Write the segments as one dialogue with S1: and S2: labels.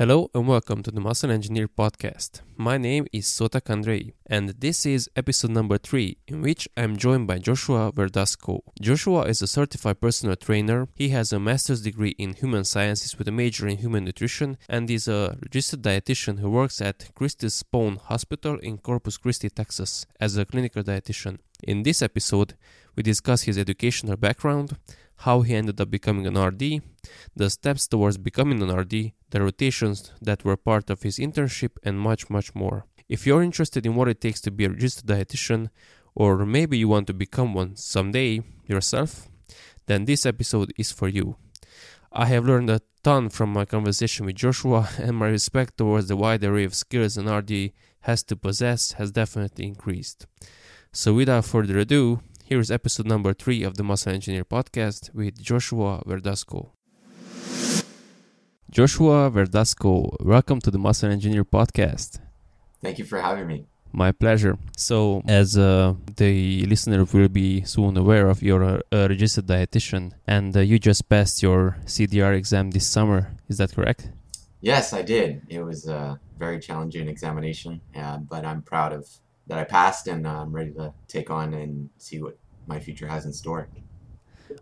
S1: Hello and welcome to the Muscle Engineer podcast. My name is Sota Andrei and this is episode number 3 in which I'm joined by Joshua Verduzco. Joshua is a certified personal trainer. He has a master's degree in human sciences with a major in human nutrition and is a registered dietitian who works at Christus Spohn Hospital in Corpus Christi, Texas as a clinical dietitian. In this episode, we discuss his educational background, how he ended up becoming an RD, the steps towards becoming an RD, the rotations that were part of his internship, and much, much more. If you're interested in what it takes to be a registered dietitian, or maybe you want to become one someday yourself, then this episode is for you. I have learned a ton from my conversation with Joshua, and my respect towards the wide array of skills an RD has to possess has definitely increased. So, without further ado, here is episode number three of the Muscle Engineer podcast with Joshua Verduzco. Joshua Verduzco, welcome to the Muscle Engineer podcast.
S2: Thank you for having me.
S1: My pleasure. So, as uh, the listener will be soon aware of, you're a, a registered dietitian and uh, you just passed your CDR exam this summer. Is that correct?
S2: Yes, I did. It was a very challenging examination, uh, but I'm proud of that I passed, and uh, I'm ready to take on and see what my future has in store.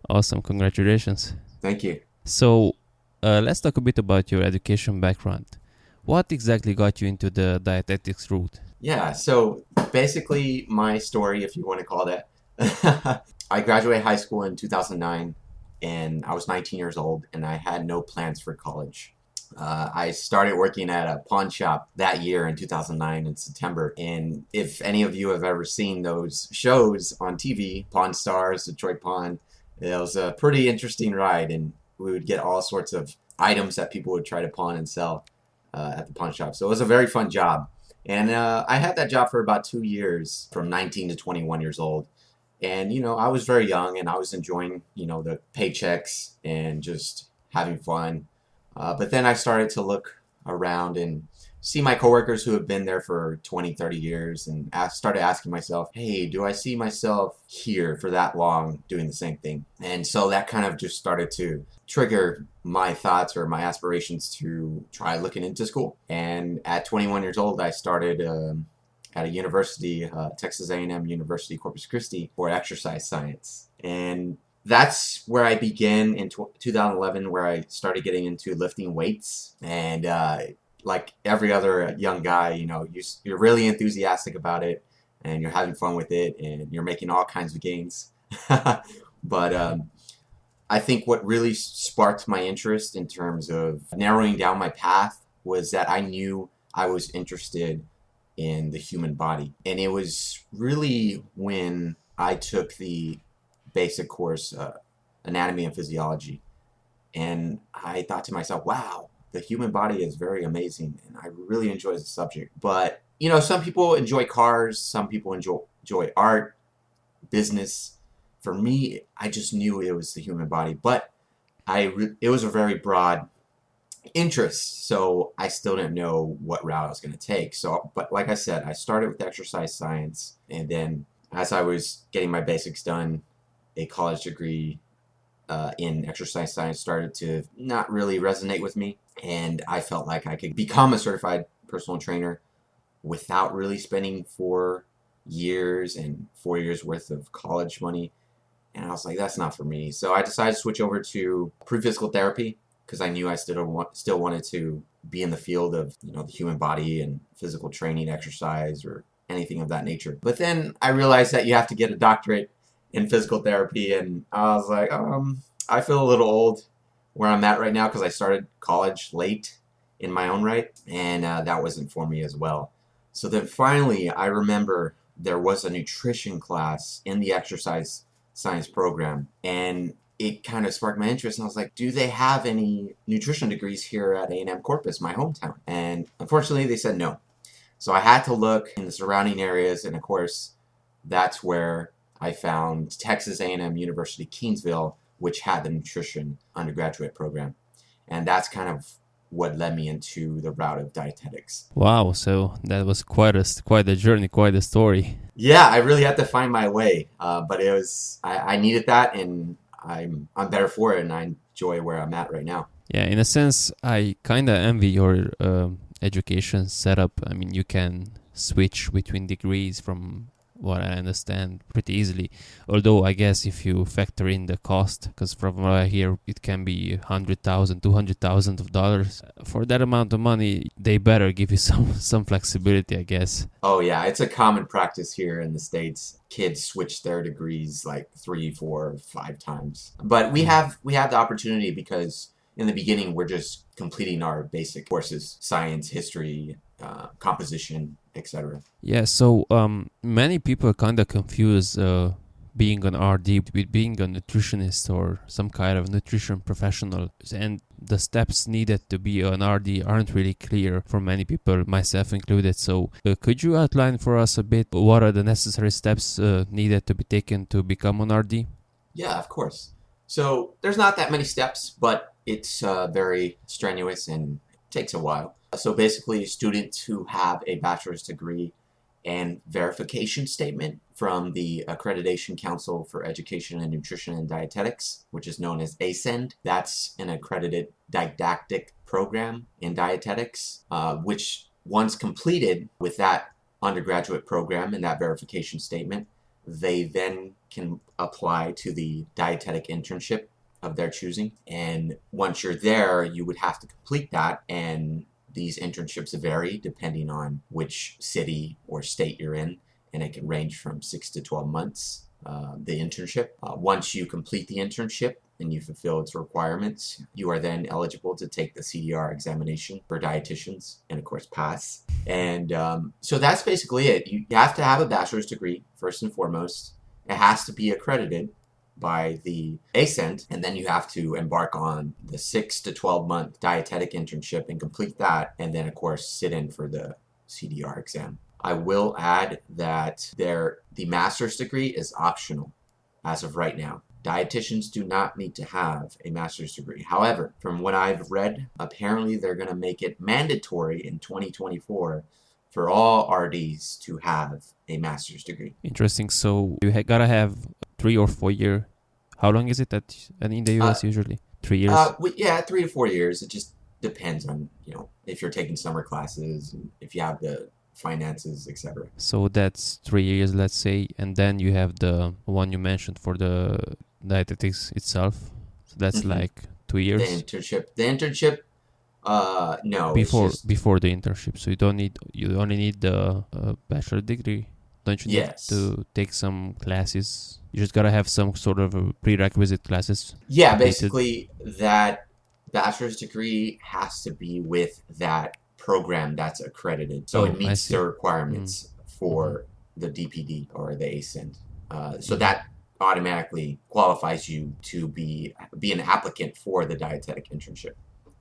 S1: Awesome. Congratulations.
S2: Thank you.
S1: So, uh, let's talk a bit about your education background. What exactly got you into the dietetics route?
S2: Yeah, so basically, my story, if you want to call that, I graduated high school in 2009, and I was 19 years old, and I had no plans for college. Uh, I started working at a pawn shop that year in 2009 in September. And if any of you have ever seen those shows on TV, Pawn Stars, Detroit Pawn, it was a pretty interesting ride. And we would get all sorts of items that people would try to pawn and sell uh, at the pawn shop. So it was a very fun job. And uh, I had that job for about two years, from 19 to 21 years old. And, you know, I was very young and I was enjoying, you know, the paychecks and just having fun. Uh, but then I started to look around and see my coworkers who have been there for 20, 30 years and ask, started asking myself, hey, do I see myself here for that long doing the same thing? And so that kind of just started to trigger my thoughts or my aspirations to try looking into school. And at 21 years old, I started um, at a university, uh, Texas A&M University Corpus Christi, for exercise science. And that's where I began in 2011, where I started getting into lifting weights. And uh, like every other young guy, you know, you, you're really enthusiastic about it and you're having fun with it and you're making all kinds of gains. but um, I think what really sparked my interest in terms of narrowing down my path was that I knew I was interested in the human body. And it was really when I took the basic course, uh, anatomy and physiology. And I thought to myself, wow, the human body is very amazing, and I really enjoy the subject. But you know, some people enjoy cars, some people enjoy enjoy art, business. For me, I just knew it was the human body, but I re- it was a very broad interest, so I still didn't know what route I was going to take. So, but like I said, I started with exercise science, and then as I was getting my basics done, a college degree uh, in exercise science started to not really resonate with me. And I felt like I could become a certified personal trainer without really spending four years and four years worth of college money. And I was like, that's not for me. So I decided to switch over to pre-physical therapy because I knew I still want, still wanted to be in the field of you know the human body and physical training, exercise, or anything of that nature. But then I realized that you have to get a doctorate in physical therapy, and I was like, um, I feel a little old where I'm at right now because I started college late in my own right, and uh, that wasn't for me as well. So then finally, I remember there was a nutrition class in the exercise science program, and it kind of sparked my interest. And I was like, do they have any nutrition degrees here at A&M Corpus, my hometown? And unfortunately, they said no. So I had to look in the surrounding areas, and of course, that's where I found Texas A&M University Kingsville, which had the nutrition undergraduate program, and that's kind of what led me into the route of dietetics.
S1: Wow! So that was quite a quite a journey, quite a story.
S2: Yeah, I really had to find my way, uh, but it was I, I needed that, and I'm I'm better for it, and I enjoy where I'm at right now.
S1: Yeah, in a sense, I kind of envy your um, education setup. I mean, you can switch between degrees from what I understand pretty easily. Although I guess if you factor in the cost, because from what I hear, it can be hundred thousand, two hundred thousand of dollars for that amount of money. They better give you some some flexibility, I guess.
S2: Oh yeah, it's a common practice here in the states. Kids switch their degrees like three, four, five times. But we have we have the opportunity because in the beginning we're just completing our basic courses: science, history, uh, composition, etc.
S1: Yeah, so um, many people kind of confuse uh, being an RD with being a nutritionist or some kind of nutrition professional, and the steps needed to be an RD aren't really clear for many people, myself included. So, uh, could you outline for us a bit what are the necessary steps uh, needed to be taken to become an RD?
S2: Yeah, of course. So, there's not that many steps, but it's uh, very strenuous and takes a while. So basically, students who have a bachelor's degree and verification statement from the Accreditation Council for Education and Nutrition and Dietetics, which is known as ACEND. That's an accredited didactic program in dietetics, uh, which once completed with that undergraduate program and that verification statement, they then can apply to the dietetic internship of their choosing. And once you're there, you would have to complete that and these internships vary depending on which city or state you're in, and it can range from six to 12 months. Uh, the internship. Uh, once you complete the internship and you fulfill its requirements, you are then eligible to take the CDR examination for dietitians and, of course, pass. And um, so that's basically it. You have to have a bachelor's degree, first and foremost. It has to be accredited by the ACEND, and then you have to embark on the six to 12 month dietetic internship and complete that, and then, of course, sit in for the CDR exam. I will add that there, the master's degree is optional as of right now. Dietitians do not need to have a master's degree. However, from what I've read, apparently they're going to make it mandatory in 2024 for all RDs to have a master's degree.
S1: Interesting. So you gotta have three or four year. How long is it that in the US uh, usually? Three years.
S2: Uh, yeah, three to four years. It just depends on you know if you're taking summer classes, if you have the finances, etc.
S1: So that's three years, let's say, and then you have the one you mentioned for the dietetics itself. So that's mm-hmm. like two years.
S2: The internship. The internship. Uh, no.
S1: Before
S2: just...
S1: before the internship, so you don't need you only need the uh, bachelor degree. Don't you
S2: yes.
S1: need to take some classes? You just gotta have some sort of prerequisite classes.
S2: Yeah, basically that bachelor's degree has to be with that program that's accredited, so oh, it meets the requirements mm. for the DPD or the ACEND. Uh, so mm. that automatically qualifies you to be be an applicant for the dietetic internship.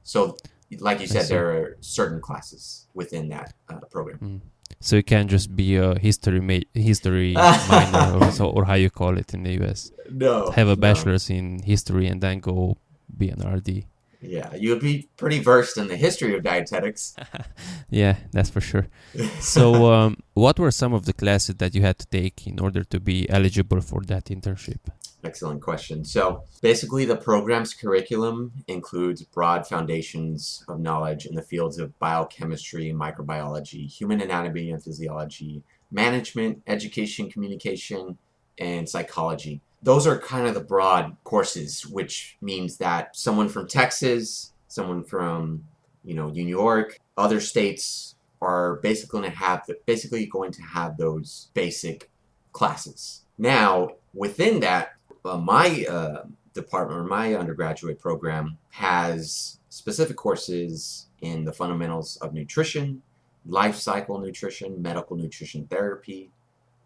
S2: So, like you said, there are certain classes within that uh, program.
S1: Mm. So you can't just be a history ma- history minor or, so, or how you call it in the US.
S2: No.
S1: Have a bachelor's no. in history and then go be an RD.
S2: Yeah, you would be pretty versed in the history of dietetics.
S1: yeah, that's for sure. so, um, what were some of the classes that you had to take in order to be eligible for that internship?
S2: Excellent question. So, basically, the program's curriculum includes broad foundations of knowledge in the fields of biochemistry, microbiology, human anatomy and physiology, management, education, communication, and psychology. Those are kind of the broad courses, which means that someone from Texas, someone from you know New York, other states are basically going to have the, basically going to have those basic classes. Now, within that, my uh, department or my undergraduate program has specific courses in the fundamentals of nutrition, life cycle nutrition, medical nutrition therapy,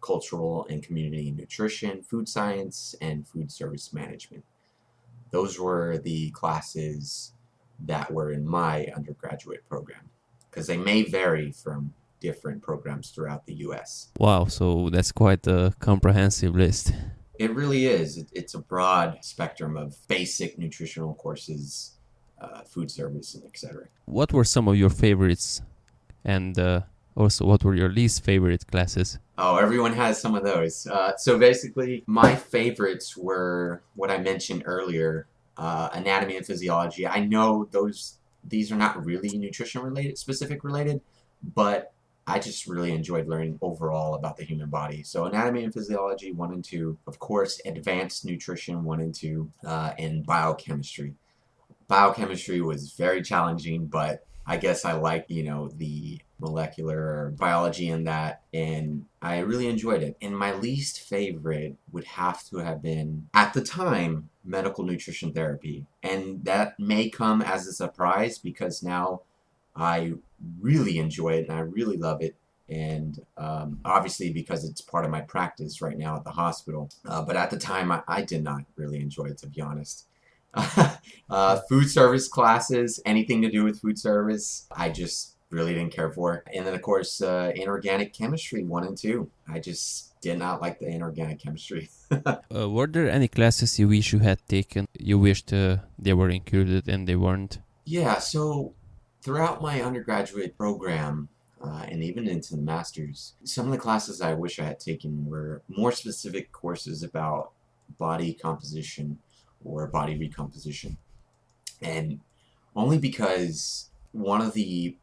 S2: cultural and community nutrition, food science, and food service management. Those were the classes that were in my undergraduate program because they may vary from different programs throughout the US.
S1: Wow, so that's quite a comprehensive list.
S2: It really is. It, it's a broad spectrum of basic nutritional courses, uh, food service, and etc.
S1: What were some of your favorites, and uh, also what were your least favorite classes?
S2: Oh, everyone has some of those. Uh, so basically, my favorites were what I mentioned earlier: uh, anatomy and physiology. I know those these are not really nutrition related, specific related, but I just really enjoyed learning overall about the human body. So anatomy and physiology one and two, of course, advanced nutrition one and two, uh, and biochemistry. Biochemistry was very challenging, but I guess I like you know the molecular biology in that, and I really enjoyed it. And my least favorite would have to have been, at the time, medical nutrition therapy. And that may come as a surprise because now I really enjoy it and I really love it. And um, obviously, because it's part of my practice right now at the hospital. Uh, but at the time, I, I, did not really enjoy it, to be honest. uh, food service classes, anything to do with food service, I just really didn't care for. And then, of course, uh, inorganic chemistry one and two. I just did not like the inorganic chemistry.
S1: uh, were there any classes you wish you had taken, you wished uh, they were included and they weren't?
S2: Yeah, so throughout my undergraduate program, uh, and even into the master's, some of the classes I wish I had taken were more specific courses about body composition or body recomposition. And only because one of the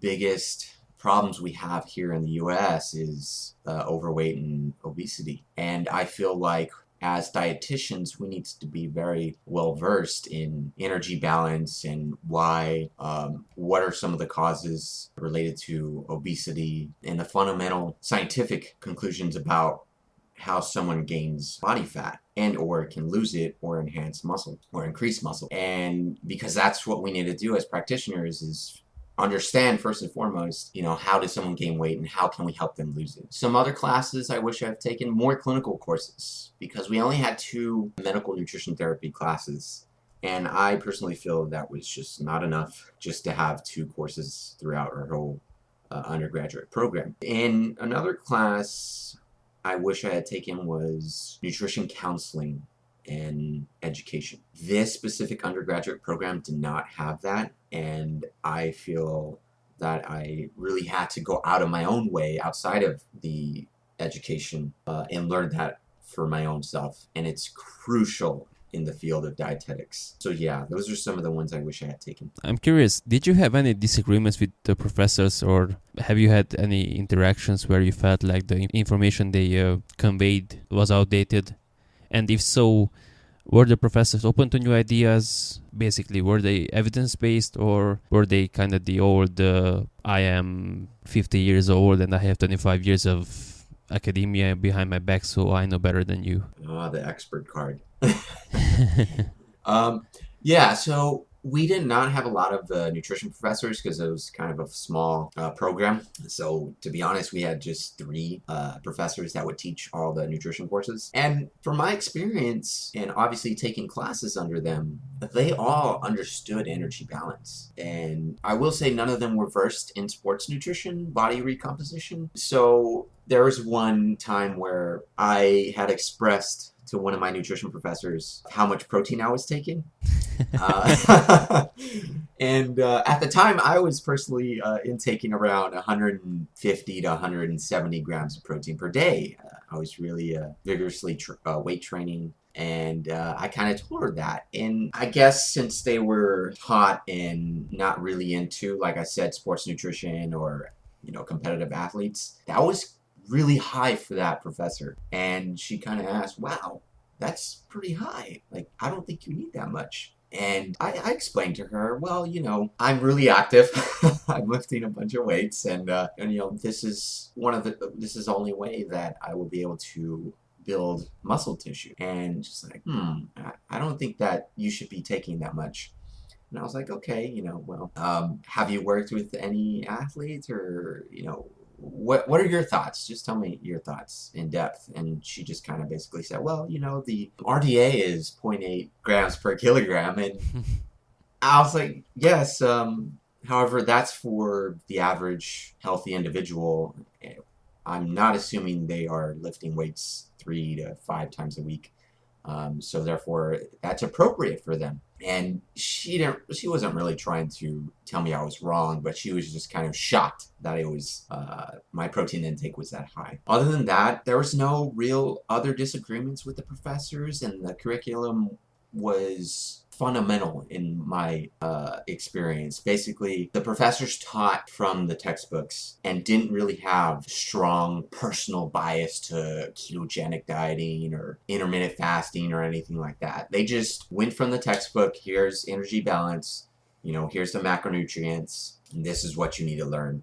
S2: biggest problems we have here in the US is uh, overweight and obesity. And I feel like as dietitians, we need to be very well versed in energy balance and why, um, what are some of the causes related to obesity and the fundamental scientific conclusions about how someone gains body fat and or can lose it or enhance muscle or increase muscle. And because that's what we need to do as practitioners is understand first and foremost, you know, how does someone gain weight and how can we help them lose it. Some other classes I wish I've taken more clinical courses because we only had two medical nutrition therapy classes. And I personally feel that was just not enough just to have two courses throughout our whole uh, undergraduate program. In another class I wish I had taken was nutrition counseling and education. This specific undergraduate program did not have that, and I feel that I really had to go out of my own way outside of the education uh, and learn that for my own self. And it's crucial in the field of dietetics. So yeah, those are some of the ones I wish I had taken.
S1: I'm curious, did you have any disagreements with the professors or have you had any interactions where you felt like the information they uh, conveyed was outdated? And if so, were the professors open to new ideas? Basically, were they evidence based or were they kind of the old, uh, I am 50 years old and I have 25 years of academia behind my back, so I know better than you?
S2: Ah, the expert card. um, yeah, so we did not have a lot of uh, nutrition professors because it was kind of a small uh, program. So, to be honest, we had just three uh, professors that would teach all the nutrition courses. And from my experience, and obviously taking classes under them, they all understood energy balance. And I will say none of them were versed in sports nutrition, body recomposition. So, there was one time where I had expressed to one of my nutrition professors how much protein I was taking. uh, and uh, at the time, I was personally uh, intaking around 150 to 170 grams of protein per day. Uh, I was really uh, vigorously tr- uh, weight training. And I kind of told her that. And I guess since they were taught and not really into, like I said, sports nutrition or, you know, competitive athletes, that was really high for that professor. And she kind of asked, wow, that's pretty high. Like, I don't think you need that much. And I, I explained to her, well, you know, I'm really active. I'm lifting a bunch of weights, and uh, and you know, this is one of the this is the only way that I will be able to build muscle tissue. And just like, hmm, I don't think that you should be taking that much. And I was like, okay, you know, well, um, have you worked with any athletes or, you know, what what are your thoughts? Just tell me your thoughts in depth. And she just kind of basically said, well, you know, the RDA is 0.8 grams per kilogram. And I was like, yes. Um, however, that's for the average healthy individual. I'm not assuming they are lifting weights three to five times a week. Um, so therefore, that's appropriate for them. And she didn't. She wasn't really trying to tell me I was wrong, but she was just kind of shocked that it was uh, my protein intake was that high. Other than that, there was no real other disagreements with the professors, and the curriculum was fundamental in my uh, experience. Basically, the professors taught from the textbooks and didn't really have strong personal bias to ketogenic dieting or intermittent fasting or anything like that. They just went from the textbook here's energy balance, you know, here's the macronutrients, and this is what you need to learn.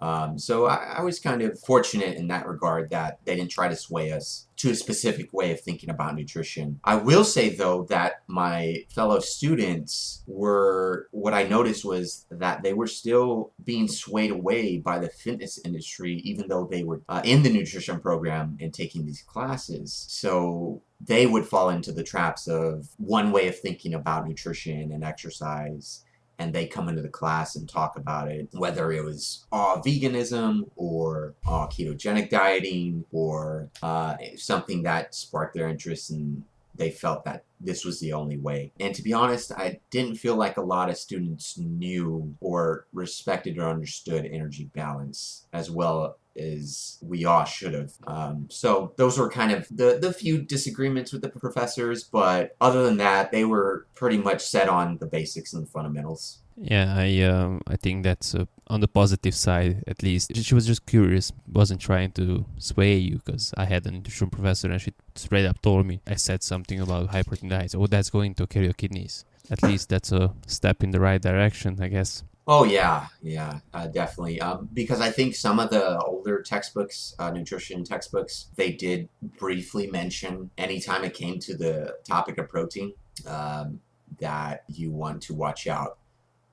S2: Um, so I, I, was kind of fortunate in that regard that they didn't try to sway us to a specific way of thinking about nutrition. I will say though that my fellow students were, what I noticed was that they were still being swayed away by the fitness industry, even though they were uh, in the nutrition program and taking these classes. So they would fall into the traps of one way of thinking about nutrition and exercise and they come into the class and talk about it, whether it was uh, veganism or uh, ketogenic dieting or uh, something that sparked their interest and they felt that this was the only way. And to be honest, I didn't feel like a lot of students knew or respected or understood energy balance as well as we all should have. Um, so those were kind of the, the few disagreements with the professors, but other than that, they were pretty much set on the basics and the fundamentals.
S1: Yeah, I um, I think that's uh, on the positive side at least. She was just curious, wasn't trying to sway you because I had an nutrition professor and she straight up told me I said something about high protein diets. Oh, that's going to kill your kidneys. At least that's a step in the right direction, I guess.
S2: Oh yeah, yeah, uh, definitely. Um, because I think some of the older textbooks, uh, nutrition textbooks, they did briefly mention anytime it came to the topic of protein um, that you want to watch out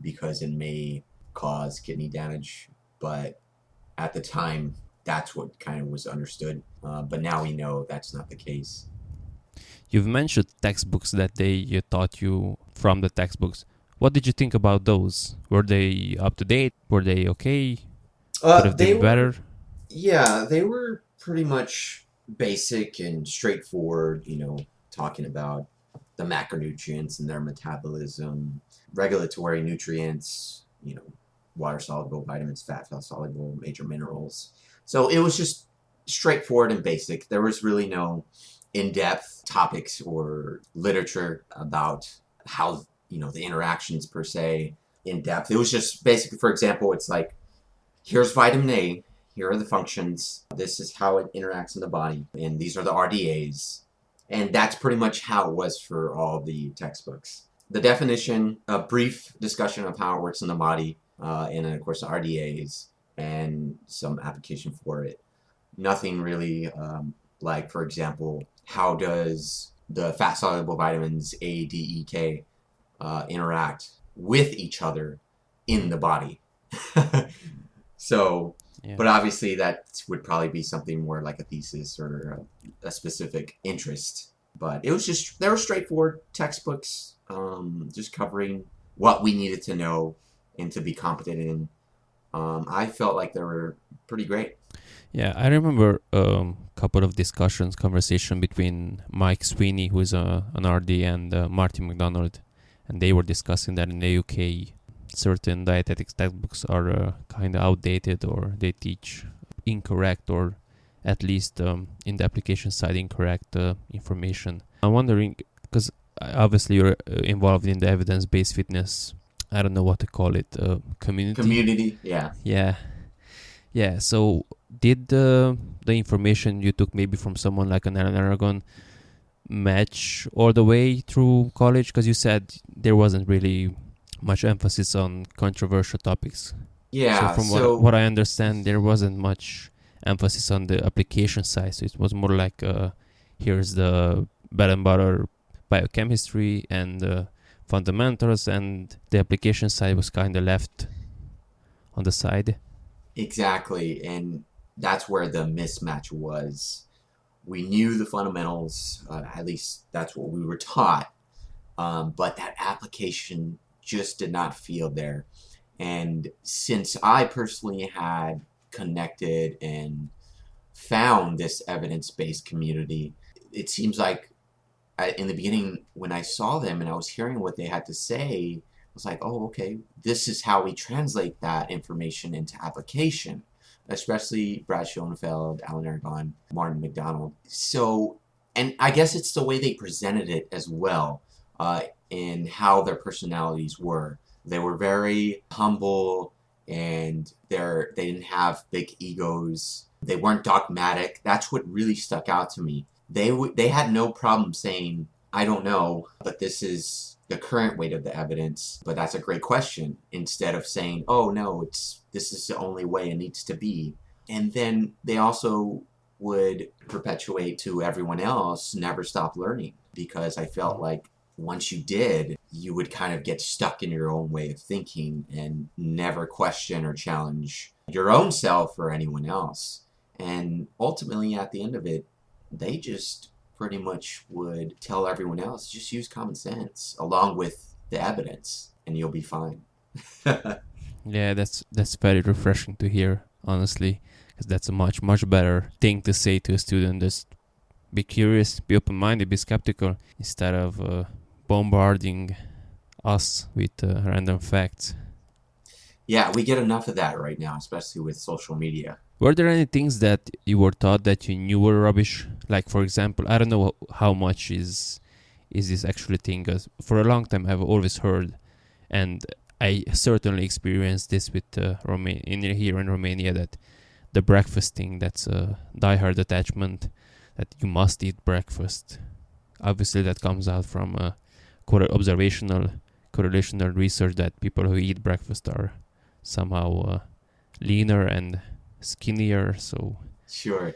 S2: because it may cause kidney damage. But at the time, that's what kind of was understood. Uh, but now we know that's not the case.
S1: You've mentioned textbooks that they taught you from the textbooks what did you think about those? Were they up to date? Were they okay?
S2: Uh, Could have been better. Were, yeah, they were pretty much basic and straightforward. You know, talking about the macronutrients and their metabolism, regulatory nutrients. You know, water soluble vitamins, fat soluble, major minerals. So it was just straightforward and basic. There was really no in depth topics or literature about how you know the interactions per se in depth. It was just basically, for example, it's like here's vitamin A, here are the functions, this is how it interacts in the body, and these are the RDAs, and that's pretty much how it was for all the textbooks. The definition, a brief discussion of how it works in the body, uh, and then of course the RDAs and some application for it. Nothing really um, like, for example, how does the fat soluble vitamins A, D, E, K uh, interact with each other in the body. so, yeah. but obviously that would probably be something more like a thesis or a, a specific interest. But it was just they were straightforward textbooks, um, just covering what we needed to know and to be competent in. Um, I felt like they were pretty great.
S1: Yeah, I remember a um, couple of discussions, conversation between Mike Sweeney, who is a, an RD, and uh, Martin MacDonald, and they were discussing that in the UK certain dietetics textbooks are uh, kind of outdated or they teach incorrect or at least um, in the application side incorrect uh, information. I'm wondering because obviously you're uh, involved in the evidence-based fitness. I don't know what to call it. Uh, community.
S2: Community. Yeah.
S1: Yeah. Yeah. So did the the information you took maybe from someone like an Alan Aragon match all the way through college? Because you said there wasn't really much emphasis on controversial topics.
S2: Yeah.
S1: So from
S2: so
S1: what, what I understand, there wasn't much emphasis on the application side. So it was more like uh, here's the bread and butter biochemistry and uh, fundamentals, and the application side was kind of left on the side.
S2: Exactly, and that's where the mismatch was we knew the fundamentals, uh, at least that's what we were taught, um, but that application just did not feel there. And since I personally had connected and found this evidence based community, it seems like I, in the beginning, when I saw them and I was hearing what they had to say, I was like, oh, okay, this is how we translate that information into application especially Brad Schoenfeld, Alan Aragon, Martin MacDonald. So, and I guess it's the way they presented it as well. uh, in how their personalities were. They were very humble and they're, they didn't have big egos. They weren't dogmatic. That's what really stuck out to me. They, w- they had no problem saying, I don't know, but this is the current weight of the evidence. But that's a great question. Instead of saying, oh no, it's this is the only way it needs to be. And then they also would perpetuate to everyone else never stop learning because I felt like once you did, you would kind of get stuck in your own way of thinking and never question or challenge your own self or anyone else. And ultimately, at the end of it, they just pretty much would tell everyone else just use common sense along with the evidence and you'll be fine.
S1: yeah, that's that's very refreshing to hear, honestly, because that's a much much better thing to say to a student. Just be curious, be open-minded, be skeptical instead of uh, bombarding us with uh, random facts.
S2: Yeah, we get enough of that right now, especially with social media.
S1: Were there any things that you were taught that you knew were rubbish? Like, for example, I don't know how much is is this actually thing. Because for a long time, I've always heard, and I certainly experienced this with uh, Roma- in here in Romania that the breakfast thing that's a diehard attachment that you must eat breakfast. Obviously, that comes out from uh, observational correlational research that people who eat breakfast are somehow uh, leaner and skinnier. So
S2: sure,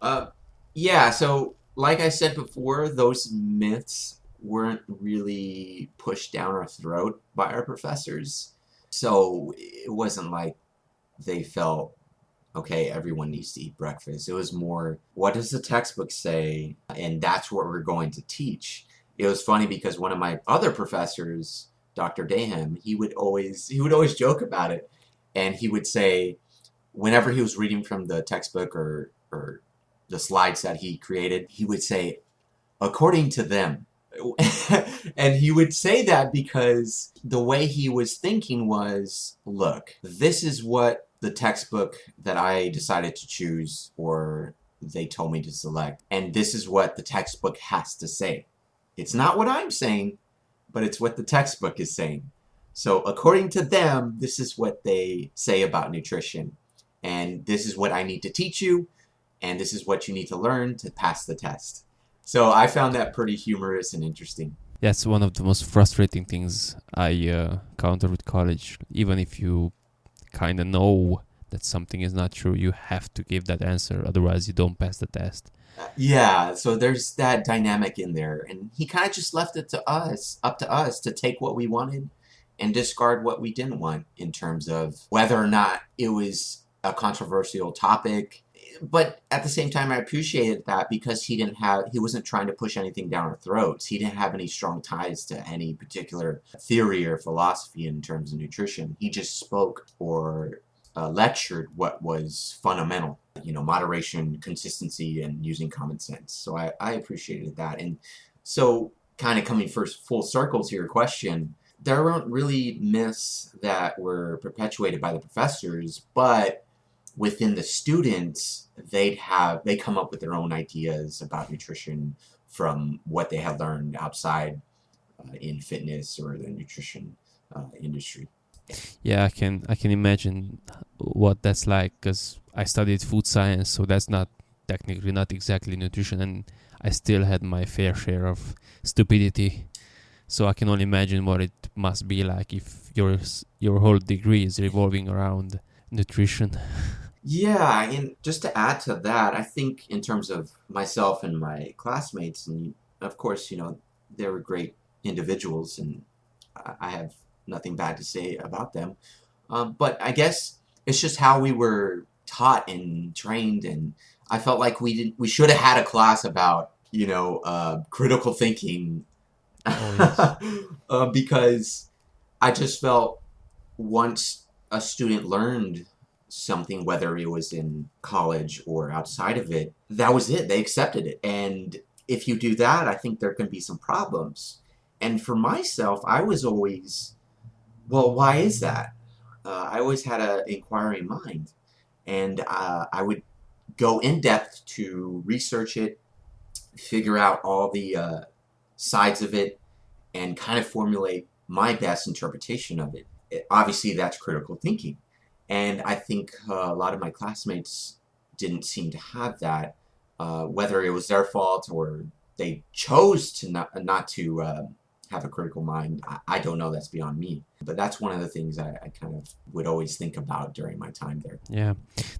S2: uh, yeah. So like I said before, those myths weren't really pushed down our throat by our professors. So it wasn't like they felt okay, everyone needs to eat breakfast. It was more, what does the textbook say? And that's what we're going to teach. It was funny because one of my other professors, Dr. Daham, he would always he would always joke about it. And he would say, whenever he was reading from the textbook or or the slides that he created, he would say, according to them. and he would say that because the way he was thinking was look, this is what the textbook that I decided to choose or they told me to select. And this is what the textbook has to say. It's not what I'm saying, but it's what the textbook is saying. So, according to them, this is what they say about nutrition. And this is what I need to teach you. And this is what you need to learn to pass the test. So, I found that pretty humorous and interesting.
S1: That's one of the most frustrating things I uh, encounter with college. Even if you kind of know that something is not true, you have to give that answer. Otherwise, you don't pass the test.
S2: Yeah, so there's that dynamic in there. And he kind of just left it to us, up to us to take what we wanted and discard what we didn't want in terms of whether or not it was a controversial topic. But at the same time, I appreciated that because he didn't have, he wasn't trying to push anything down our throats. He didn't have any strong ties to any particular theory or philosophy in terms of nutrition. He just spoke or uh, lectured what was fundamental, you know, moderation, consistency, and using common sense. So I, I appreciated that. And so, kind of coming first full circle to your question, there weren't really myths that were perpetuated by the professors, but within the students, they'd have they come up with their own ideas about nutrition from what they had learned outside uh, in fitness or the nutrition uh, industry.
S1: Yeah i can i can imagine what that's like because i studied food science so that's not technically not exactly nutrition and i still had my fair share of stupidity. So i can only imagine what it must be like if your your whole degree is revolving around nutrition
S2: yeah and just to add to that i think in terms of myself and my classmates and of course you know they were great individuals and i have nothing bad to say about them. Um, but I guess it's just how we were taught and trained, and I felt like we didn't, we should have had a class about you know uh, critical thinking, oh, yes. uh, because I just felt once a student learned something, whether it was in college or outside of it, that was it. They accepted it, and if you do that, I think there can be some problems. And for myself, I was always well, why is that? Uh, I always had an inquiring mind, and uh, I would go in depth to research it, figure out all the uh, sides of it, and kind of formulate my best interpretation of it. it obviously, that's critical thinking. And I think uh, a lot of my classmates didn't seem to have that, uh, whether it was their fault or they chose to not, not to uh, have a critical mind. I, I, don't know. That's beyond me. But that's one of the things I, I kind of would always think about during my time there.
S1: Yeah,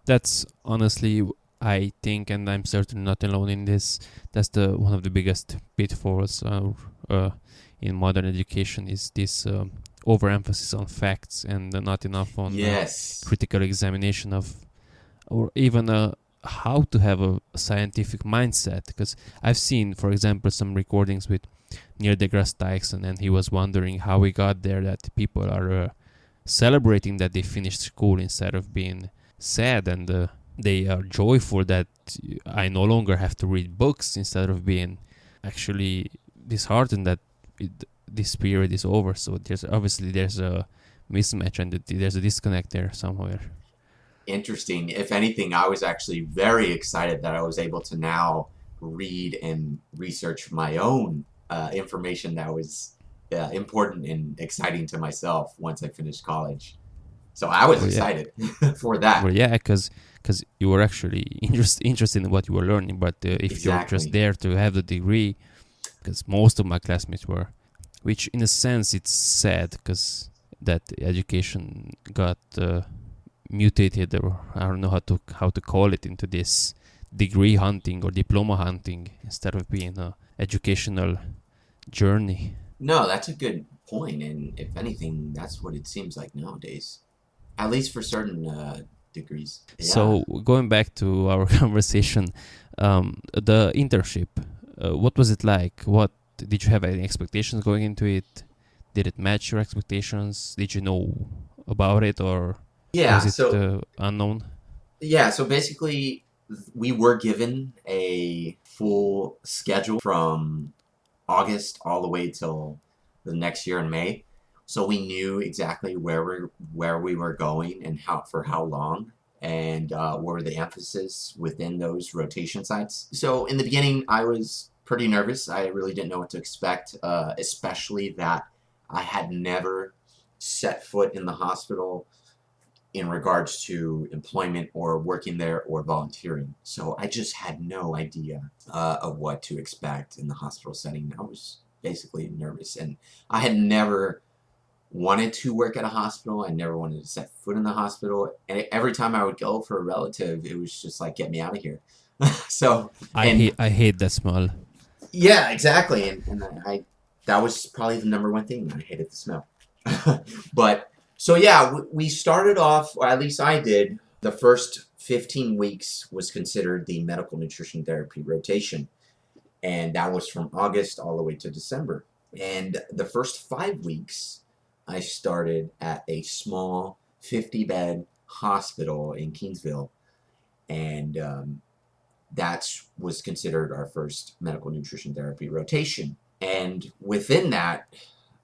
S1: that's honestly I think, and I'm certainly not alone in this. That's the one of the biggest pitfalls uh, uh, in modern education is this um, overemphasis on facts and not enough on uh,
S2: yes.
S1: critical examination of, or even uh, how to have a scientific mindset. Because I've seen, for example, some recordings with Neil deGrasse Tyson, and he was wondering how we got there. That people are uh, celebrating that they finished school instead of being sad and uh, they are joyful that I no longer have to read books instead of being actually disheartened that it, this period is over. So there's obviously there's a mismatch and there's a disconnect there somewhere.
S2: Interesting. If anything, I was actually very excited that I was able to now read and research my own uh, information that was uh, important and exciting to myself once I finished college. So I was well, excited yeah. for that.
S1: Well, yeah, because because you were actually interest, interested in what you were learning. But uh, if exactly. you're just there to have the degree, because most of my classmates were, which in a sense it's sad because that education got uh, mutated, or I don't know how to how to call it, into this degree hunting or diploma hunting instead of being a educational journey.
S2: No, that's a good point, and if anything, that's what it seems like nowadays. At least for certain uh, degrees.
S1: Yeah. So going back to our conversation, um, the internship, uh, what was it like? What did you have any expectations going into it? Did it match your expectations? Did you know about it or
S2: yeah,
S1: was it
S2: so,
S1: uh, unknown?
S2: Yeah, so basically we were given a full schedule from August all the way till the next year in May. So we knew exactly where we where we were going and how for how long and uh, what were the emphasis within those rotation sites. So in the beginning, I was pretty nervous. I really didn't know what to expect, uh, especially that I had never set foot in the hospital in regards to employment or working there or volunteering. So I just had no idea uh, of what to expect in the hospital setting. I was basically nervous, and I had never wanted to work at a hospital. I never wanted to set foot in the hospital. And every time I would go for a relative, it was just like, get me out of here. so
S1: I and, hate I hate that smell.
S2: Yeah, exactly. And, and I that was probably the number one thing. I hated the smell. but so yeah, we started off, or at least I did. The first 15 weeks was considered the medical nutrition therapy rotation, and that was from August all the way to December. And the first five weeks I started at a small 50 bed hospital in Kingsville, and um, that was considered our first medical nutrition therapy rotation. And within that,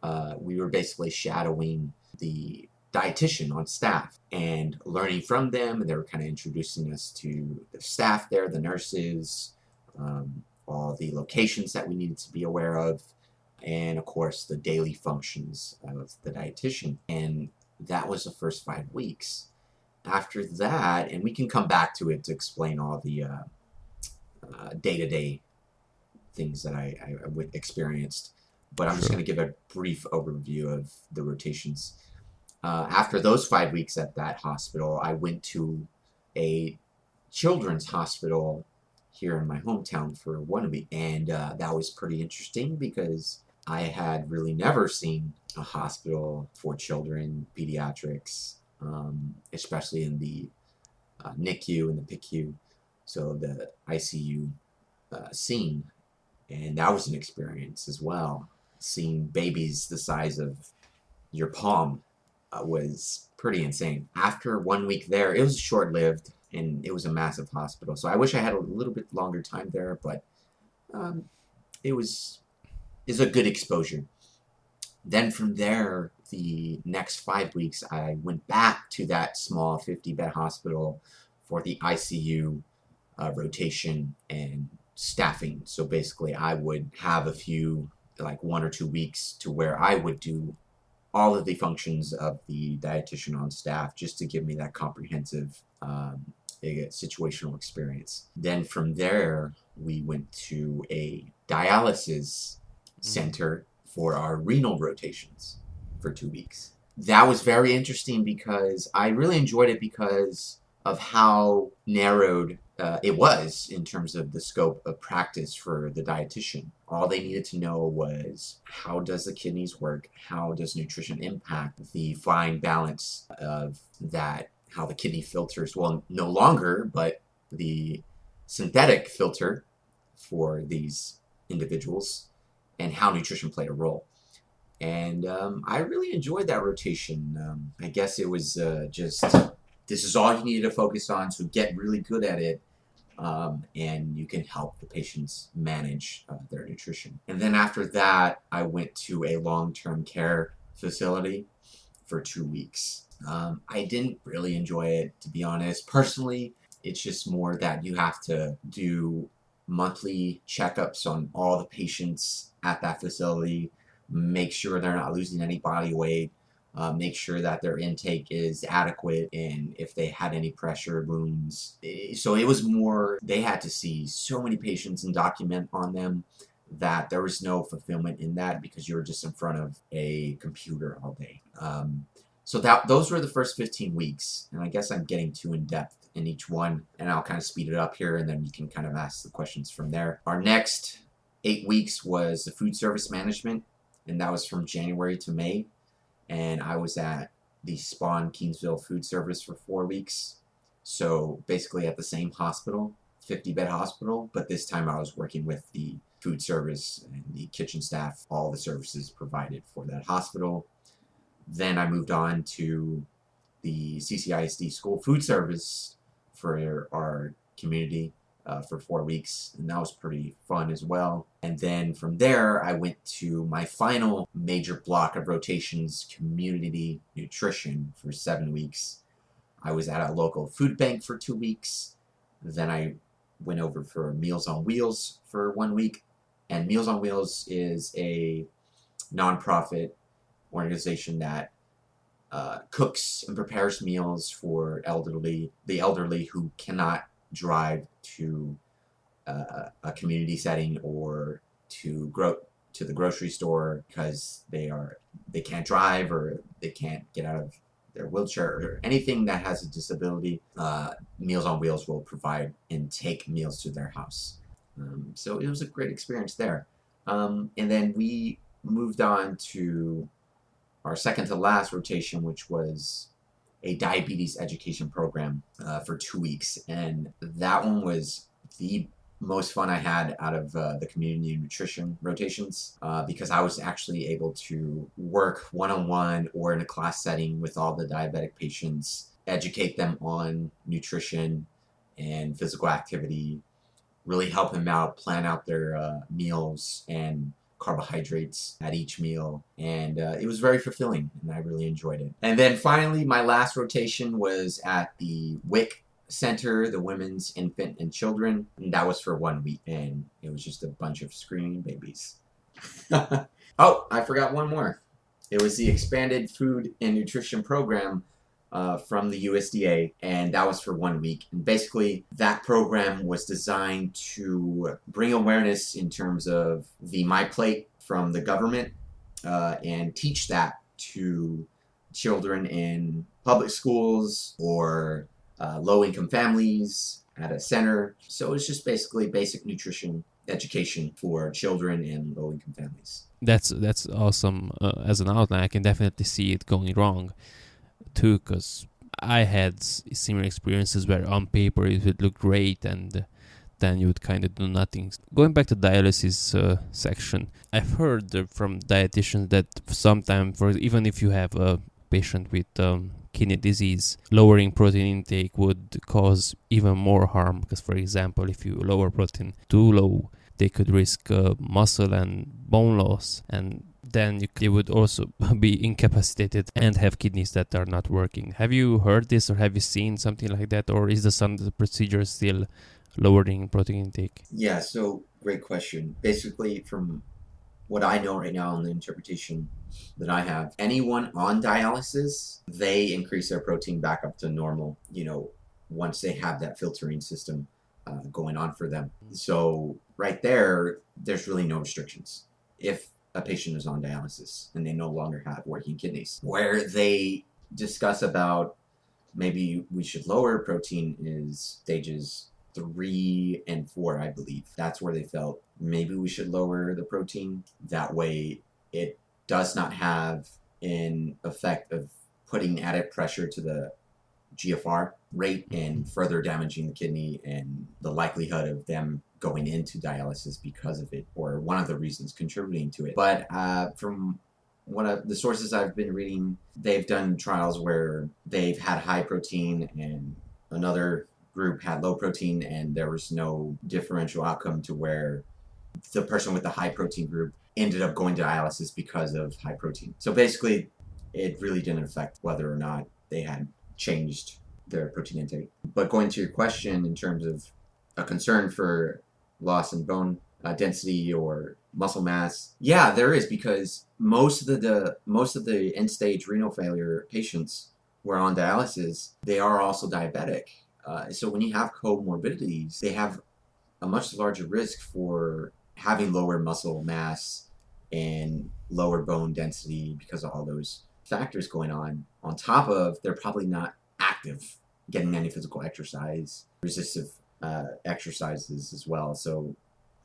S2: uh, we were basically shadowing the dietitian on staff and learning from them. And they were kind of introducing us to the staff there, the nurses, um, all the locations that we needed to be aware of, and of course the daily functions of the dietitian. And that was the first five weeks. After that, and we can come back to it to explain all the day to day things that I, I, I experienced, but I'm sure. just going to give a brief overview of the rotations. Uh, after those five weeks at that hospital, I went to a children's hospital here in my hometown for one week, and uh, that was pretty interesting because I had really never seen a hospital for children, pediatrics, um, especially in the uh, NICU and the PICU, so the ICU uh, scene. And that was an experience as well. Seeing babies the size of your palm uh, was pretty insane. After one week there, it was short lived and it was a massive hospital. So I wish I had a little bit longer time there, but um, it was is a good exposure. Then from there, the next five weeks, I went back to that small 50 bed hospital for the ICU uh, rotation and staffing. So basically, I would have a few like one or two weeks to where I would do all of the functions of the dietitian on staff just to give me that comprehensive um, situational experience. Then from there, we went to a dialysis mm-hmm. center for our renal rotations for two weeks. That was very interesting because I really enjoyed it because of how narrowed uh, it was in terms of the scope of practice for the dietitian. All they needed to know was how does the kidneys work? How does nutrition impact the fine balance of that? How the kidney filters, well, no longer, but the synthetic filter for these individuals and how nutrition played a role. And um, I really enjoyed that rotation. Um, I guess it was uh, just this is all you needed to focus on, so get really good at it um, and you can help the patients manage uh, their nutrition. And then after that, I went to a long term care facility for two weeks. Um, I didn't really enjoy it, to be honest. Personally, it's just more that you have to do monthly checkups on all the patients at that facility, make sure they're not losing any body weight, uh, make sure that their intake is adequate and if they had any pressure wounds. Eh, so it was more, they had to see so many patients and document on them that there was no fulfillment in that because you were just in front of a computer all day. Um, so that those were the first 15 weeks, and I guess I'm getting too in depth in each one, and I'll kind of speed it up here, and then you can kind of ask the questions from there. Our next eight weeks was the food service management, and that was from January to May and I was at the Spohn Kingsville Food Service for four weeks. So basically at the same hospital, 50 bed hospital, but this time I was working with the food service and the kitchen staff, all the services provided for that hospital. Then I moved on to the CCISD school food service for our community uh, for four weeks, and that was pretty fun as well. And then from there, I went to my final major block of rotations, community nutrition, for seven weeks. I was at a local food bank for two weeks. Then I went over for Meals on Wheels for one week. And Meals on Wheels is a nonprofit organization that uh, cooks and prepares meals for elderly, the elderly who cannot drive to uh, a community setting or to grow to the grocery store because they are they can't drive or they can't get out of their wheelchair or anything that has a disability, uh, Meals on Wheels will provide and take meals to their house. Um, so it was a great experience there. Um, and then we moved on to our second to last rotation, which was a diabetes education program uh, for two weeks, and that one was the most fun I had out of uh, the community nutrition rotations uh, because I was actually able to work one on one or in a class setting with all the diabetic patients, educate them on nutrition and physical activity, really help them out, plan out their uh, meals, and carbohydrates at each meal, and uh, it was very fulfilling, and I really enjoyed it. And then finally, my last rotation was at the WIC Center, the Women's Infant and Children, and that was for one week, and it was just a bunch of screaming babies. oh, I forgot one more. It was the expanded food and nutrition program uh, from the USDA, and that was for one week. And basically, that program was designed to bring awareness in terms of the My Plate from the government uh, and teach that to children in public schools or uh, low income families at a center. So it's just basically basic nutrition education for children in low income families.
S1: That's that's awesome. Uh, as an outline, I can definitely see it going wrong too because I had similar experiences where on paper it would look great and then you would kind of do nothing. Going back to dialysis uh, section, I've heard from dietitians that sometimes, for even if you have a patient with um, kidney disease, lowering protein intake would cause even more harm. Because, for example, if you lower protein too low, they could risk uh, muscle and bone loss, and then you, they would also be incapacitated and have kidneys that are not working. Have you heard this or have you seen something like that, or is the some procedure still lowering protein intake?
S2: Yeah, so great question. Basically, from what I know right now and the interpretation that I have, anyone on dialysis, they increase their protein back up to normal, you know, once they have that filtering system uh, going on for them. So, right there, there's really no restrictions. If a patient is on dialysis and they no longer have working kidneys, where they discuss about maybe we should lower protein is stages three and four, I believe. That's where they felt maybe we should lower the protein. That way, it does not have an effect of putting added pressure to the GFR rate and further damaging the kidney and the likelihood of them going into dialysis because of it, or one of the reasons contributing to it. But uh, from one of the sources I've been reading, they've done trials where they've had high protein and another group had low protein, and there was no differential outcome to where the person with the high protein group ended up going to dialysis because of high protein. So basically, it really didn't affect whether or not they had changed their protein intake. But going to your question in terms of a concern for loss in bone uh, density or muscle mass, yeah, there is because most of the, the most of the end stage renal failure patients who are on dialysis, they are also diabetic. Uh, so when you have comorbidities, they have a much larger risk for having lower muscle mass and lower bone density because of all those factors going on. On top of, they're probably not active, getting any physical exercise, resistive uh, exercises as well. So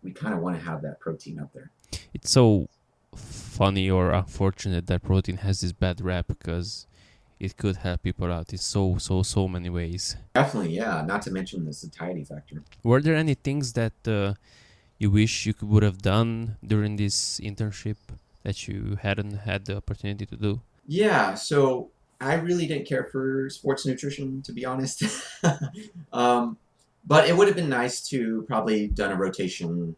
S2: we kind of want to have that protein up there.
S1: It's so funny or unfortunate that protein has this bad rap because it could help people out in so so so many ways.
S2: Definitely, yeah. Not to mention the satiety factor.
S1: Were there any things that uh, you wish you could, would have done during this internship that you hadn't had the opportunity to do?
S2: Yeah, so I really didn't care for sports nutrition, to be honest. um, but it would have been nice to probably done a rotation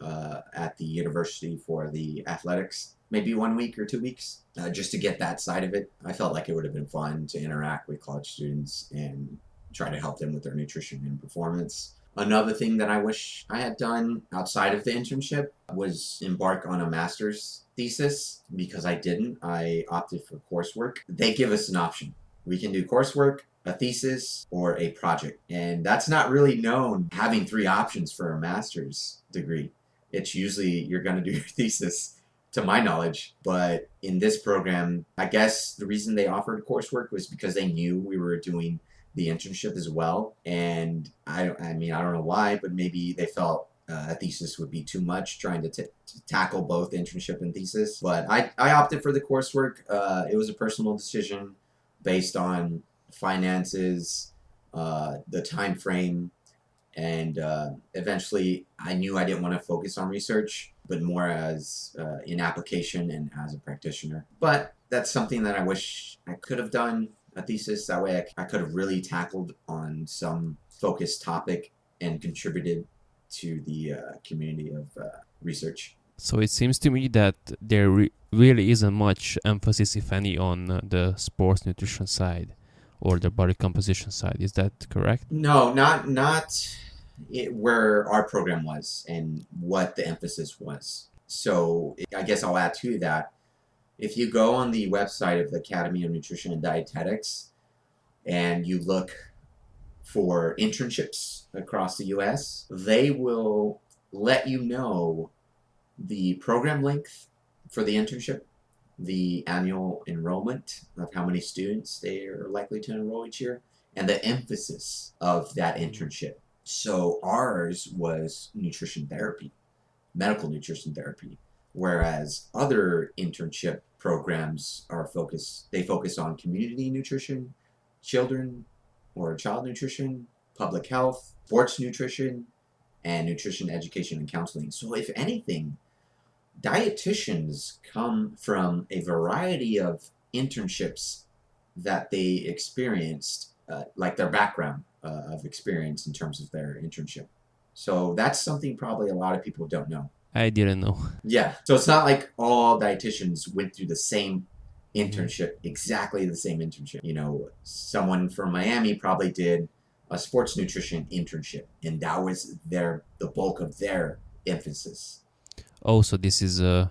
S2: uh, at the university for the athletics, maybe one week or two weeks, uh, just to get that side of it. I felt like it would have been fun to interact with college students and try to help them with their nutrition and performance. Another thing that I wish I had done outside of the internship was embark on a master's thesis because I didn't. I opted for coursework. They give us an option. We can do coursework, a thesis, or a project. And that's not really known having three options for a master's degree. It's usually you're going to do your thesis, to my knowledge. But in this program, I guess the reason they offered coursework was because they knew we were doing the internship as well. And I, I mean, I don't know why, but maybe they felt uh, a thesis would be too much trying to, t- to, tackle both internship and thesis. But I, I opted for the coursework. Uh, it was a personal decision based on finances, uh, the time frame, and uh, eventually I knew I didn't want to focus on research, but more as uh, in application and as a practitioner. But that's something that I wish I could have done a thesis. That way I, I could have really tackled on some focused topic and contributed to the uh, community of uh, research.
S1: So it seems to me that there re- really isn't much emphasis, if any, on uh, the sports nutrition side or the body composition side. Is that correct?
S2: No, not not it, where our program was and what the emphasis was. So I guess I'll add to that. If you go on the website of the Academy of Nutrition and Dietetics and you look for internships across the US, they will let you know the program length for the internship, the annual enrollment of how many students they are likely to enroll each year, and the emphasis of that internship. So ours was nutrition therapy, medical nutrition therapy, whereas other internship programs are focused they focus on community nutrition, children or child nutrition, public health, sports nutrition, and nutrition education and counseling. So if anything, dietitians come from a variety of internships that they experienced, uh, like their background uh, of experience in terms of their internship. So that's something probably a lot of people don't know.
S1: I didn't know.
S2: Yeah. So it's not like all dietitians went through the same internship, mm-hmm. exactly the same internship. You know, someone from Miami probably did a sports nutrition internship, and that was their the bulk of their emphasis.
S1: Oh, so this is a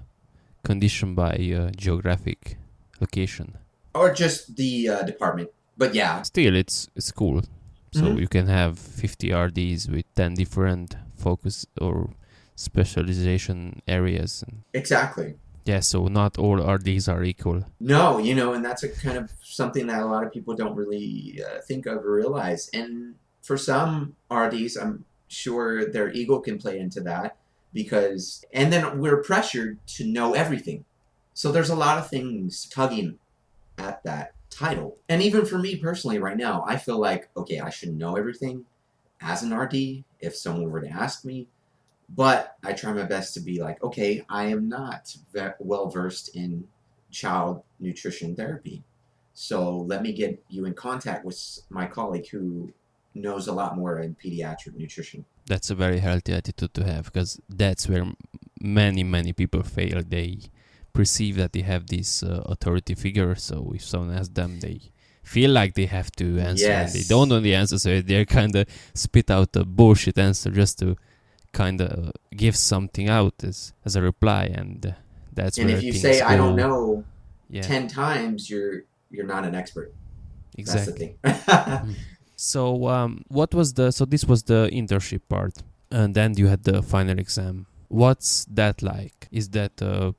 S1: conditioned by uh, geographic location.
S2: or just the uh, department. But yeah,
S1: Still, it's it's cool. So
S2: Mhm.
S1: you can have 50 RDs with 10 different focus or specialization areas. And
S2: exactly.
S1: Yeah, so not all RDs are equal.
S2: No, you know, and that's a kind of something that a lot of people don't really uh, think of or realize. And for some RDs, I'm sure their ego can play into that because, and then we're pressured to know everything. So there's a lot of things tugging at that title. And even for me personally, right now, I feel like, okay, I should know everything as an RD if someone were to ask me. But I try my best to be like, okay, I am not well versed in child nutrition therapy. So let me get you in contact with my colleague who knows a lot more in pediatric nutrition.
S1: That's a very healthy attitude to have because that's where many, many people fail. They perceive that they have this uh, authority figure. So if someone asks them, they feel like they have to answer and they don't know the answer. So they're kind of spit out a bullshit answer just to kind of give something out as, as a reply. And that's
S2: and if you say I don't know
S1: yeah,
S2: ten times, you're you're not an expert.
S1: exactly.
S2: Thing.
S1: So um, what was the so this was the internship part, and then you had the final exam. What's that like? Is that uh,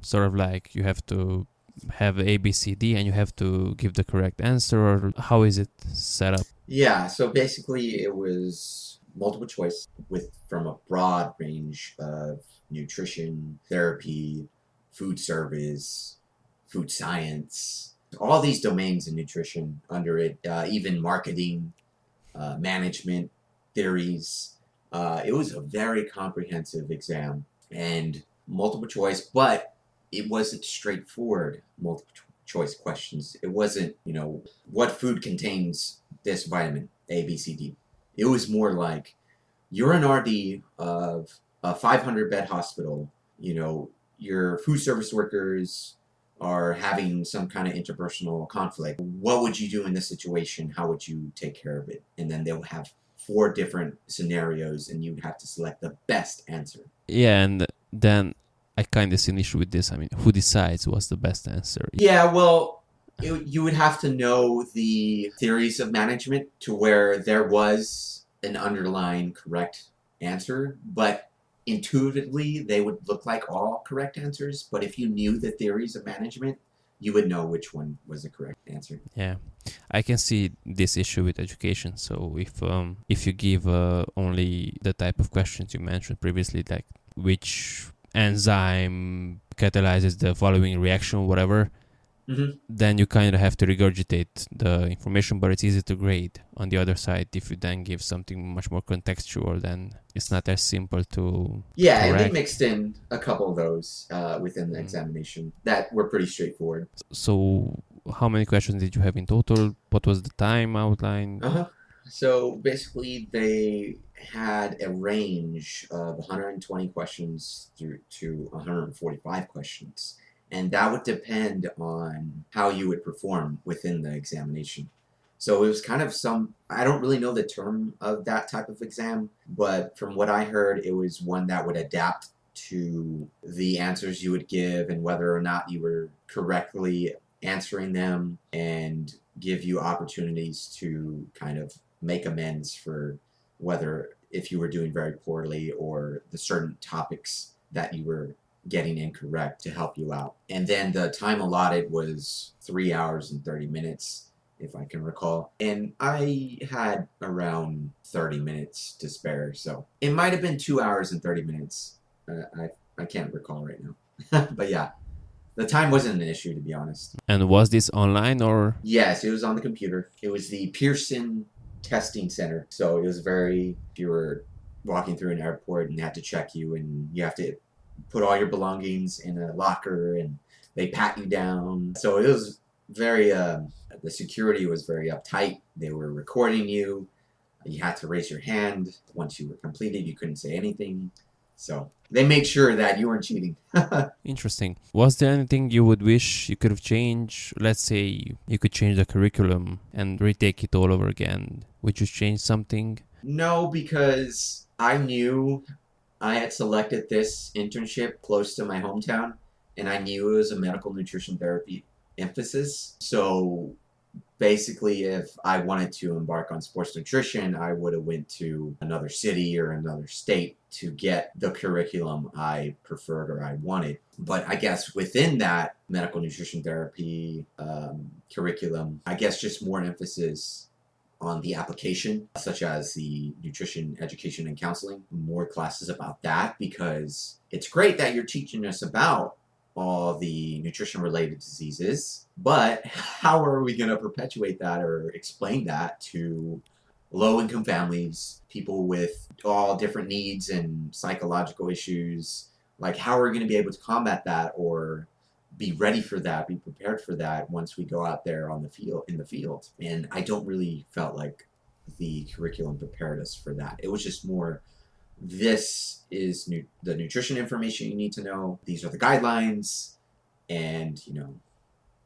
S1: sort of like you have to have A B C D and you have to give the correct answer, or how is it set up?
S2: yeah. So basically, it was multiple choice with from a broad range of nutrition, therapy, food service, food science, all these domains in nutrition under it, uh, even marketing, uh, management, theories. Uh, it was a very comprehensive exam and multiple choice, but it wasn't straightforward multiple cho- choice questions. It wasn't, you know, what food contains this vitamin, A, B, C, D. It was more like you're an RD of a 500 bed hospital, you know, your food service workers are having some kind of interpersonal conflict. What would you do in this situation? How would you take care of it? And then they'll have four different scenarios and you'd have to select the best answer.
S1: Yeah, and then I kind of see an issue with this. I mean, who decides what's the best answer?
S2: Yeah, well, it, you would have to know the theories of management to where there was an underlying correct answer, but intuitively they would look like all correct answers. But if you knew the theories of management, you would know which one was the correct answer.
S1: Yeah, I can see this issue with education. So if um if you give uh, only the type of questions you mentioned previously, like which enzyme catalyzes the following reaction, whatever,
S2: Mm-hmm.
S1: then you kind of have to regurgitate the information, but it's easy to grade. On the other side, if you then give something much more contextual, then it's not as simple to.
S2: Yeah, and they mixed in a couple of those uh, within the
S1: Mhm.
S2: examination that were pretty straightforward.
S1: So, how many questions did you have in total? What was the time outline?
S2: Uh-huh. So basically, they had a range of 120 questions through to 145 questions, and that would depend on how you would perform within the examination. So it was kind of some. I don't really know the term of that type of exam, but from what I heard, it was one that would adapt to the answers you would give and whether or not you were correctly answering them and give you opportunities to kind of make amends for whether if you were doing very poorly or the certain topics that you were getting incorrect to help you out. And then the time allotted was three hours and 30 minutes, if I can recall. And I had around 30 minutes to spare. So it might have been two hours and 30 minutes. Uh, I, I can't recall right now. but yeah, the time wasn't an issue, to be honest.
S1: And was this online or?
S2: Yes, it was on the computer. It was the Pearson Testing Center. So it was very, if you were walking through an airport and they had to check you and you have to put all your belongings in a locker and they pat you down. So it was very, um, the security was very uptight. They were recording you. You had to raise your hand. Once you were completed, you couldn't say anything. So they made sure that you weren't cheating.
S1: Interesting. Was there anything you would wish you could have changed? Let's say you could change the curriculum and retake it all over again. Would you change something?
S2: No, because I knew I had selected this internship close to my hometown, and I knew it was a medical nutrition therapy emphasis. So basically if I wanted to embark on sports nutrition, I would have went to another city or another state to get the curriculum I preferred or I wanted. But I guess within that medical nutrition therapy um, curriculum, I guess just more emphasis on the application, such as the nutrition education and counseling, more classes about that because it's great that you're teaching us about all the nutrition related diseases, but how are we going to perpetuate that or explain that to low income families, people with all different needs and psychological issues? Like, how are we going to be able to combat that or be ready for that, be prepared for that once we go out there on the field in the field? And I don't really felt like the curriculum prepared us for that. It was just more this is nu- the nutrition information you need to know. These are the guidelines, and you know,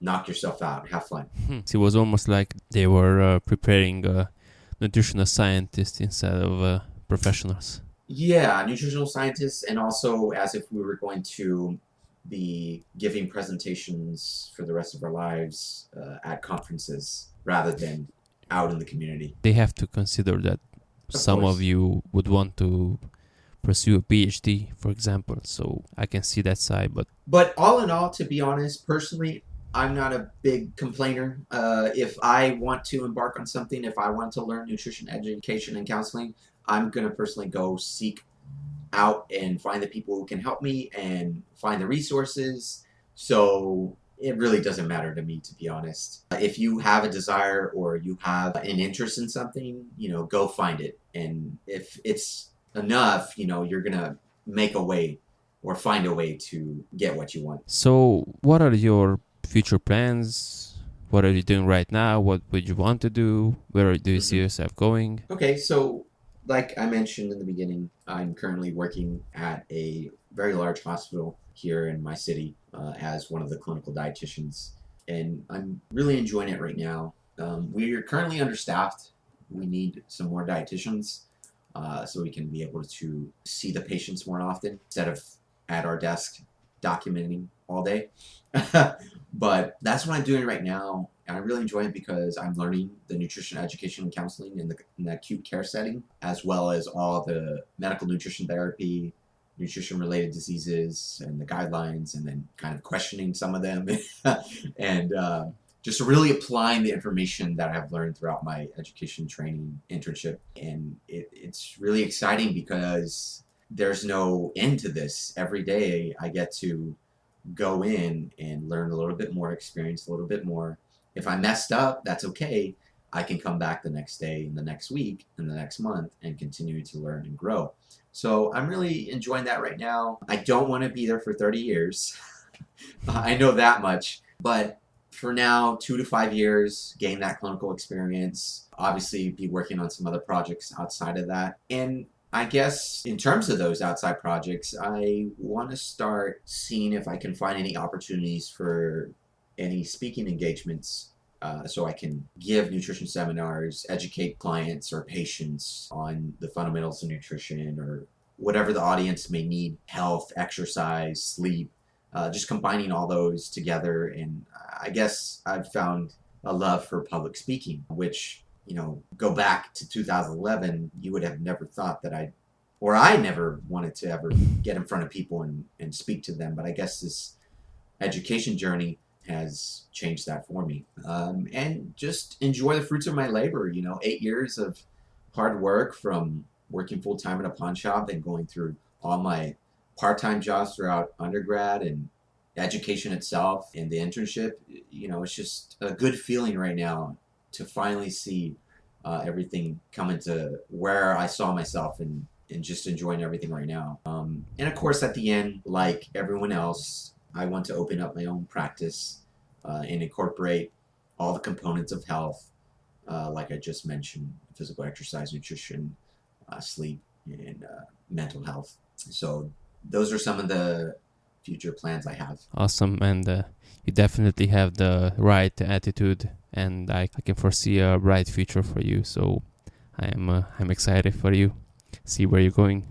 S2: knock yourself out, have fun.
S1: Hmm. It was almost like they were uh, preparing uh, nutritional scientists instead of uh, professionals.
S2: Yeah, nutritional scientists, and also as if we were going to be giving presentations for the rest of our lives uh, at conferences rather than out in the community.
S1: They have to consider that
S2: Of
S1: some
S2: course.
S1: of you would want to pursue a PhD, for example. So I can see that side, but
S2: But all in all, to be honest, personally, I'm not a big complainer. Uh, if I want to embark on something, if I want to learn nutrition education and counseling, I'm going to personally go seek out and find the people who can help me and find the resources. So it really doesn't matter to me, to be honest. If you have a desire or you have an interest in something, you know, go find it. And if it's enough, you know, you're going to make a way or find a way to get what you want.
S1: So, what are your future plans? What are you doing right now? What would you want to do? Where do you see
S2: Mhm.
S1: yourself going?
S2: Okay, so like I mentioned in the beginning, I'm currently working at a very large hospital here in my city uh, as one of the clinical dietitians, and I'm really enjoying it right now. Um, we are currently understaffed. We need some more dietitians uh, so we can be able to see the patients more often instead of at our desk documenting all day. but that's what I'm doing right now. And I'm really enjoy it because I'm learning the nutrition education and counseling in the, in the acute care setting, as well as all the medical nutrition therapy, nutrition related diseases, and the guidelines, and then kind of questioning some of them. and uh, just really applying the information that I've learned throughout my education training internship. And it, it's really exciting because there's no end to this. Every day I get to go in and learn a little bit more, experience a little bit more. If I messed up, that's okay. I can come back the next day, and the next week, and the next month, and continue to learn and grow. So I'm really enjoying that right now. I don't want to be there for 30 years. I know that much. But for now, two to five years, gain that clinical experience. Obviously, be working on some other projects outside of that. And I guess in terms of those outside projects, I want to start seeing if I can find any opportunities for any speaking engagements uh, so I can give nutrition seminars, educate clients or patients on the fundamentals of nutrition or whatever the audience may need health, exercise, sleep, uh, just combining all those together. And I guess I've found a love for public speaking, which, you know, go back to 2011, you would have never thought that I, or I never wanted to ever get in front of people and, and speak to them. But I guess this education journey has changed that for me. Um, and just enjoy the fruits of my labor. You know, eight years of hard work from working full time in a pawn shop and going through all my part time jobs throughout undergrad and education itself and the internship. You know, it's just a good feeling right now to finally see uh, everything come into where I saw myself and, and just enjoying everything right now. Um, and of course, at the end, like everyone else, I want to open up my own practice uh, and incorporate all the components of health, uh, like I just mentioned physical exercise, nutrition, uh, sleep, and uh, mental health. So, those are some of the future plans I have.
S1: Awesome, and uh, you definitely have the right attitude, and I, I can foresee a bright future for you. So I am uh, I'm excited for you. See where you're going.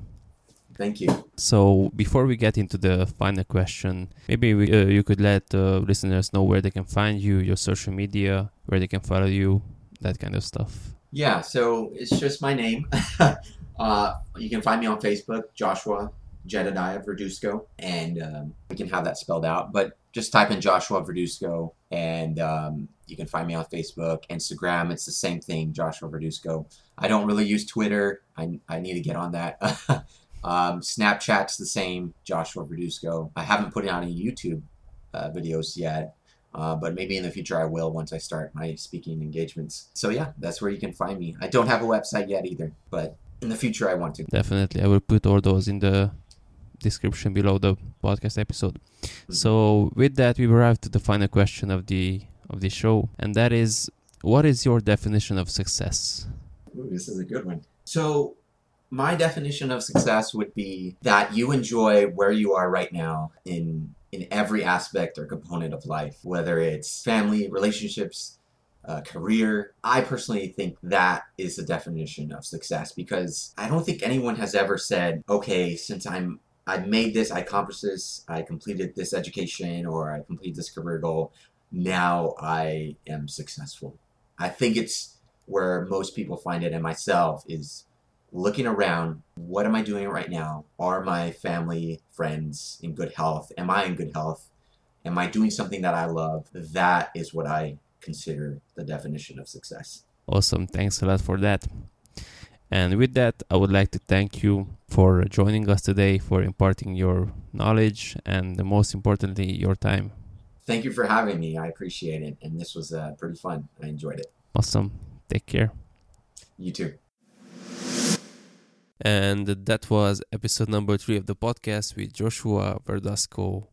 S2: Thank you.
S1: So before we get into the final question, maybe we, uh, you could let uh, listeners know where they can find you, your social media, where they can follow you, that kind of stuff.
S2: Yeah, so it's just my name. uh, you can find me on Facebook, Joshua Jedediah Verduzco, and um, we can have that spelled out. But just type in Joshua Verduzco, and um, you can find me on Facebook, Instagram. It's the same thing, Joshua Verduzco. I don't really use Twitter. I, I need to get on that. um, Snapchat's the same, Joshua Verduzco. I haven't put out any YouTube uh, videos yet. Uh, but maybe in the future I will once I start my speaking engagements. So yeah, that's where you can find me. I don't have a website yet either, but in the future I want to.
S1: Definitely, I will put all those in the description below the podcast episode. Mm-hmm. So with that, we arrived to the final question of the of the show, and that is, what is your definition of success?
S2: Ooh, this is a good one. So my definition of success would be that you enjoy where you are right now in in every aspect or component of life, whether it's family, relationships, uh, career. I personally think that is the definition of success because I don't think anyone has ever said, okay, since I'm I made this, I accomplished this, I completed this education, or I completed this career goal. Now I am successful. I think it's where most people find it, and myself is looking around, what am I doing right now? Are my family, friends in good health? Am I in good health? Am I doing something that I love? That is what I consider the definition of success.
S1: Awesome. Thanks a lot for that. And with that, I would like to thank you for joining us today, for imparting your knowledge, and most importantly, your time.
S2: Thank you for having me. I appreciate it. And this was uh, pretty fun. I enjoyed it.
S1: Awesome. Take care.
S2: You too.
S1: And that was episode number three of the podcast with Joshua Verduzco.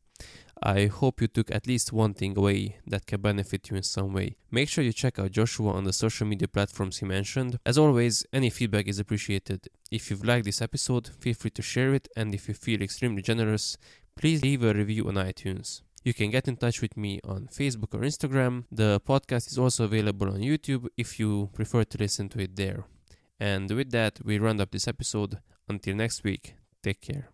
S1: I hope you took at least one thing away that can benefit you in some way. Make sure you check out Joshua on the social media platforms he mentioned. As always, any feedback is appreciated. If you've liked this episode, feel free to share it, and if you feel extremely generous, please leave a review on iTunes. You can get in touch with me on Facebook or Instagram. The podcast is also available on YouTube if you prefer to listen to it there. And with that, we round up this episode. Until next week, take care.